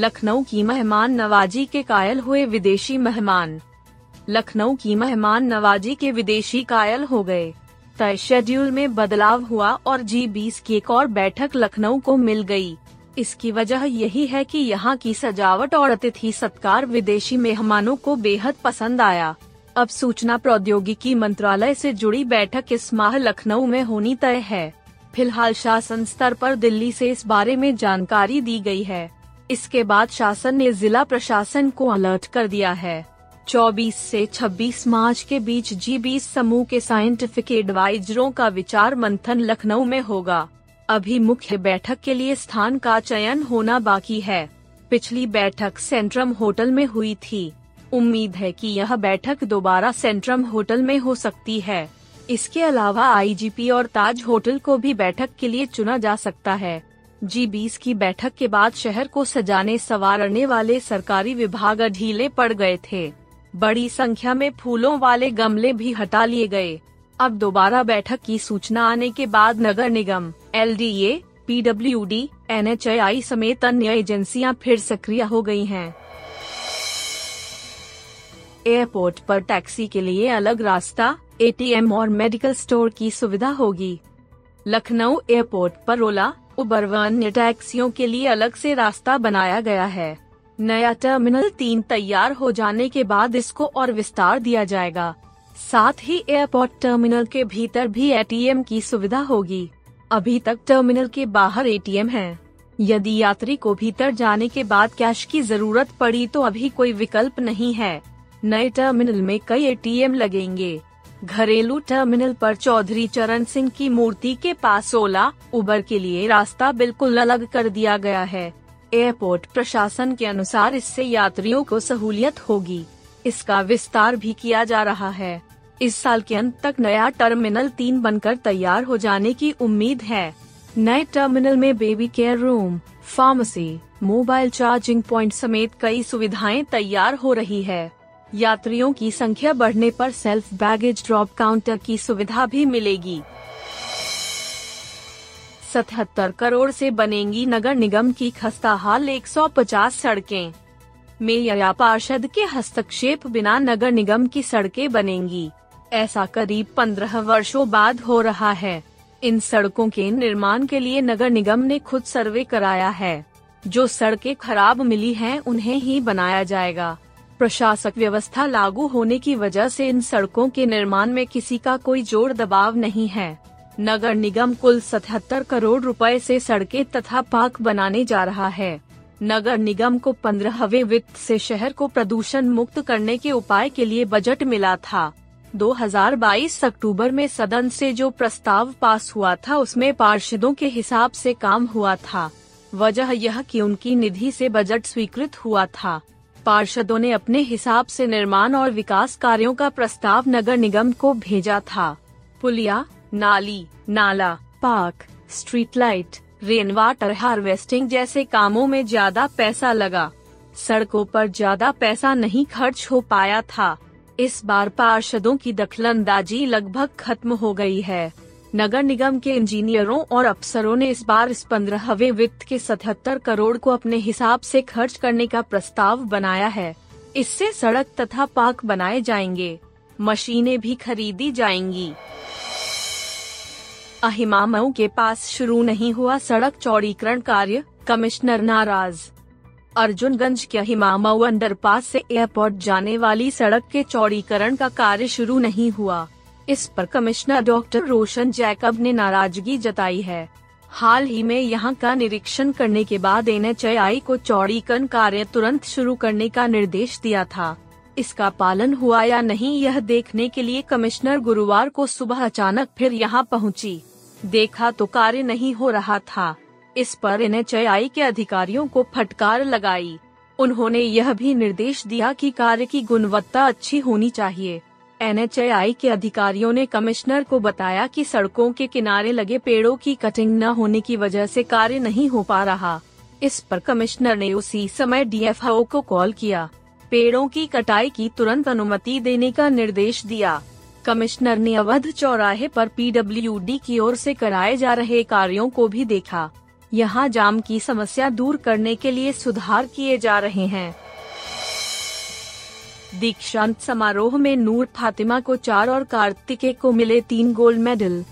लखनऊ की मेहमान नवाजी के कायल हुए विदेशी मेहमान। लखनऊ की मेहमान नवाजी के विदेशी कायल हो गए। तय शेड्यूल में बदलाव हुआ और जी बीस की एक और बैठक लखनऊ को मिल गई। इसकी वजह यही है कि यहाँ की सजावट और अतिथि सत्कार विदेशी मेहमानों को बेहद पसंद आया। अब सूचना प्रौद्योगिकी मंत्रालय से जुड़ी बैठक इस माह लखनऊ में होनी तय है। फ़िलहाल शासन स्तर पर दिल्ली से इस बारे में जानकारी दी गई है। इसके बाद शासन ने जिला प्रशासन को अलर्ट कर दिया है। 24 से 26 मार्च के बीच जी बीस समूह के साइंटिफिक एडवाइजरों का विचार मंथन लखनऊ में होगा। अभी मुख्य बैठक के लिए स्थान का चयन होना बाकी है। पिछली बैठक सेंट्रम होटल में हुई थी। उम्मीद है कि यह बैठक दोबारा सेंट्रम होटल में हो सकती है। इसके अलावा आईजीपी और ताज होटल को भी बैठक के लिए चुना जा सकता है। जी बीस की बैठक के बाद शहर को सजाने सवारने वाले सरकारी विभाग ढीले पड़ गए थे। बड़ी संख्या में फूलों वाले गमले भी हटा लिए गए। अब दोबारा बैठक की सूचना आने के बाद नगर निगम L D A P W D N समेत अन्य एजेंसियाँ फिर सक्रिय हो गई हैं। एयरपोर्ट पर टैक्सी के लिए अलग रास्ता, एटीएम और मेडिकल स्टोर की सुविधा होगी। लखनऊ एयरपोर्ट पर ओला उबर व अन्य टैक्सियों के लिए अलग से रास्ता बनाया गया है। नया टर्मिनल तीन तैयार हो जाने के बाद इसको और विस्तार दिया जाएगा। साथ ही एयरपोर्ट टर्मिनल के भीतर भी एटीएम की सुविधा होगी। अभी तक टर्मिनल के बाहर एटीएम है। यदि यात्री को भीतर जाने के बाद कैश की ज़रूरत पड़ी तो अभी कोई विकल्प नहीं है। नए टर्मिनल में कई एटीएम लगेंगे। घरेलू टर्मिनल पर चौधरी चरण सिंह की मूर्ति के पास ओला उबर के लिए रास्ता बिल्कुल अलग कर दिया गया है। एयरपोर्ट प्रशासन के अनुसार इससे यात्रियों को सहूलियत होगी। इसका विस्तार भी किया जा रहा है। इस साल के अंत तक नया टर्मिनल तीन बनकर तैयार हो जाने की उम्मीद है। नए टर्मिनल में baby care room, pharmacy, mobile charging point समेत कई सुविधाएँ तैयार हो रही है। यात्रियों की संख्या बढ़ने पर सेल्फ बैगेज ड्रॉप काउंटर की सुविधा भी मिलेगी। सतहत्तर करोड़ से बनेंगी नगर निगम की खस्ता खस्ताहाल 150 सड़कें। मेयर या पार्षद के हस्तक्षेप बिना नगर निगम की सड़कें बनेंगी। ऐसा करीब पंद्रह वर्षों बाद हो रहा है। इन सड़कों के निर्माण के लिए नगर निगम ने खुद सर्वे कराया है। जो सड़कें खराब मिली हैं, उन्हें ही बनाया जाएगा। प्रशासक व्यवस्था लागू होने की वजह से इन सड़कों के निर्माण में किसी का कोई ज़ोर दबाव नहीं है। नगर निगम कुल सतहत्तर करोड़ रुपए से सड़कें तथा पार्क बनाने जा रहा है। नगर निगम को पंद्रहवे वित्त से शहर को प्रदूषण मुक्त करने के उपाय के लिए बजट मिला था। 2022 अक्टूबर में सदन से जो प्रस्ताव पास हुआ था, उसमें पार्षदों के हिसाब से काम हुआ था। वजह यह कि उनकी निधि से बजट स्वीकृत हुआ था। पार्षदों ने अपने हिसाब से निर्माण और विकास कार्यों का प्रस्ताव नगर निगम को भेजा था। पुलिया, नाली, नाला, park, street light rain water harvesting जैसे कामों में ज़्यादा पैसा लगा। सड़कों पर ज़्यादा पैसा नहीं खर्च हो पाया था। इस बार पार्षदों की दखलंदाजी लगभग खत्म हो गई है। नगर निगम के इंजीनियरों और अफसरों ने इस बार इस पंद्रहवे वित्त के सतहत्तर करोड़ को अपने हिसाब से खर्च करने का प्रस्ताव बनाया है। इससे सड़क तथा पार्क बनाए जाएँगे। मशीनें भी खरीदी जाएँगी। अहिमामऊ के पास शुरू नहीं हुआ सड़क चौड़ीकरण कार्य, कमिश्नर नाराज़। अर्जुनगंज के अहिमामऊ अंडरपास से एयरपोर्ट जाने वाली सड़क के चौड़ीकरण का कार्य शुरू नहीं हुआ। इस पर कमिश्नर डॉक्टर रोशन जैकब ने नाराज़गी जताई है। हाल ही में यहाँ का निरीक्षण करने के बाद एन को चौड़ीकरण कार्य तुरंत शुरू करने का निर्देश दिया था। इसका पालन हुआ या नहीं यह देखने के लिए कमिश्नर गुरुवार को सुबह अचानक फिर यहाँ पहुँची। देखा तो कार्य नहीं हो रहा था। इस पर एन के अधिकारियों को फटकार लगाई। उन्होंने यह भी निर्देश दिया कि कार्य की गुणवत्ता अच्छी होनी चाहिए। एन के अधिकारियों ने कमिश्नर को बताया कि सड़कों के किनारे लगे पेड़ों की कटिंग न होने की वजह से कार्य नहीं हो पा रहा। इस पर कमिश्नर ने उसी समय डीएफओ को कॉल किया। पेड़ों की कटाई की तुरंत अनुमति देने का निर्देश दिया। कमिश्नर ने अवध चौराहे पर पीडब्ल्यूडी की ओर से कराए जा रहे कार्यों को भी देखा। यहाँ जाम की समस्या दूर करने के लिए सुधार किए जा रहे हैं। दीक्षांत समारोह में नूर फातिमा को चार और कार्तिके को मिले तीन गोल्ड मेडल।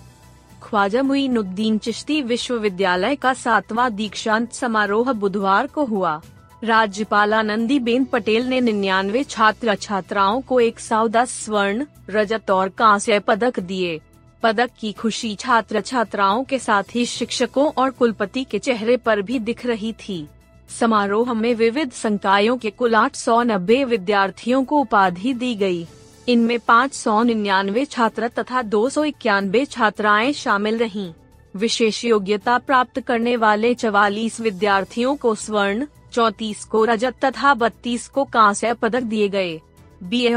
ख्वाजा मुईनुद्दीन चिश्ती विश्वविद्यालय का सातवां दीक्षांत समारोह बुधवार को हुआ। राज्यपाल आनंदी बेन पटेल ने निन्यानवे छात्र छात्राओं को एक सौ दस स्वर्ण, रजत और कांस्य पदक दिए। पदक की खुशी छात्र छात्राओं के साथ ही शिक्षकों और कुलपति के चेहरे पर भी दिख रही थी। समारोह में विविध संकायों के कुल आठ सौ नब्बे विद्यार्थियों को उपाधि दी गई। इनमें पाँच सौ निन्यानवे छात्र तथा दो सौ इक्यानवे छात्राएँ शामिल रहीं। विशेष योग्यता प्राप्त करने वाले चवालीस विद्यार्थियों को स्वर्ण, चौतीस को रजत तथा बत्तीस को कांस्य पदक दिए गए बी ए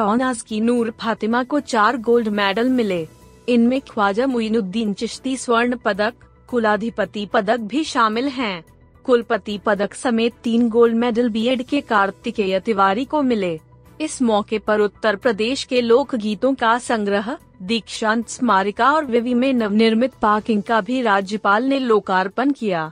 की नूर फातिमा को चार गोल्ड मेडल मिले इनमें ख्वाजा मुइनुद्दीन चिश्ती स्वर्ण पदक, कुलाधिपति पदक भी शामिल हैं। कुलपति पदक समेत तीन गोल्ड मेडल बीएड के कार्तिकेय तिवारी को मिले। इस मौके पर उत्तर प्रदेश के लोक गीतों का संग्रह, दीक्षांत, स्मारिका और विवि में नवनिर्मित पार्किंग का भी राज्यपाल ने लोकार्पण किया।